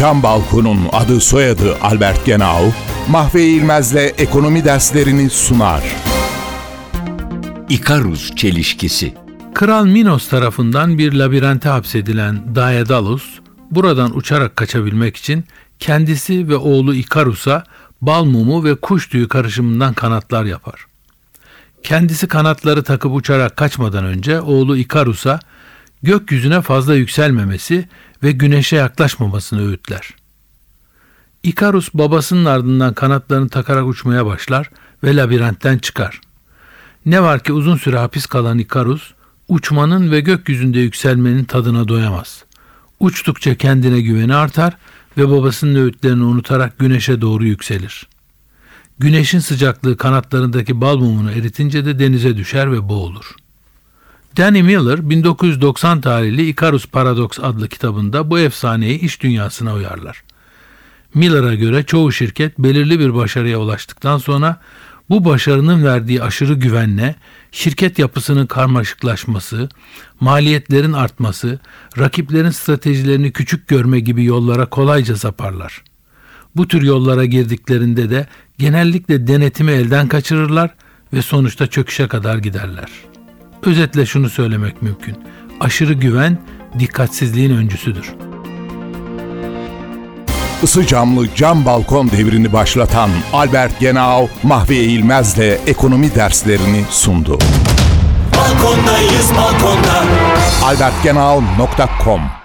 Cam Balkon'un adı soyadı Albert Genau, Mahve İlmez'le ekonomi derslerini sunar. İkarus çelişkisi. Kral Minos tarafından bir labirente hapsedilen Daedalus, buradan uçarak kaçabilmek için kendisi ve oğlu Ikarus'a bal mumu ve kuş tüyü karışımından kanatlar yapar. Kendisi kanatları takıp uçarak kaçmadan önce oğlu Ikarus'a gökyüzüne fazla yükselmemesi ve güneşe yaklaşmamasını öğütler. Ikarus babasının ardından kanatlarını takarak uçmaya başlar ve labirentten çıkar. Ne var ki uzun süre hapis kalan Ikarus, uçmanın ve gökyüzünde yükselmenin tadına doyamaz. Uçtukça kendine güveni artar ve babasının öğütlerini unutarak güneşe doğru yükselir. Güneşin sıcaklığı kanatlarındaki bal mumunu eritince de denize düşer ve boğulur. Danny Miller 1990 tarihli Icarus Paradox adlı kitabında bu efsaneyi iş dünyasına uyarlar. Miller'a göre çoğu şirket belirli bir başarıya ulaştıktan sonra bu başarının verdiği aşırı güvenle şirket yapısının karmaşıklaşması, maliyetlerin artması, rakiplerin stratejilerini küçük görme gibi yollara kolayca saparlar. Bu tür yollara girdiklerinde de genellikle denetimi elden kaçırırlar ve sonuçta çöküşe kadar giderler. Özetle şunu söylemek mümkün. Aşırı güven dikkatsizliğin öncüsüdür. Isı camlı cam balkon devrini başlatan Albert Genau, Mahve İlmez'le ekonomi derslerini sundu. Balkondayız balkonda. albertgenau.com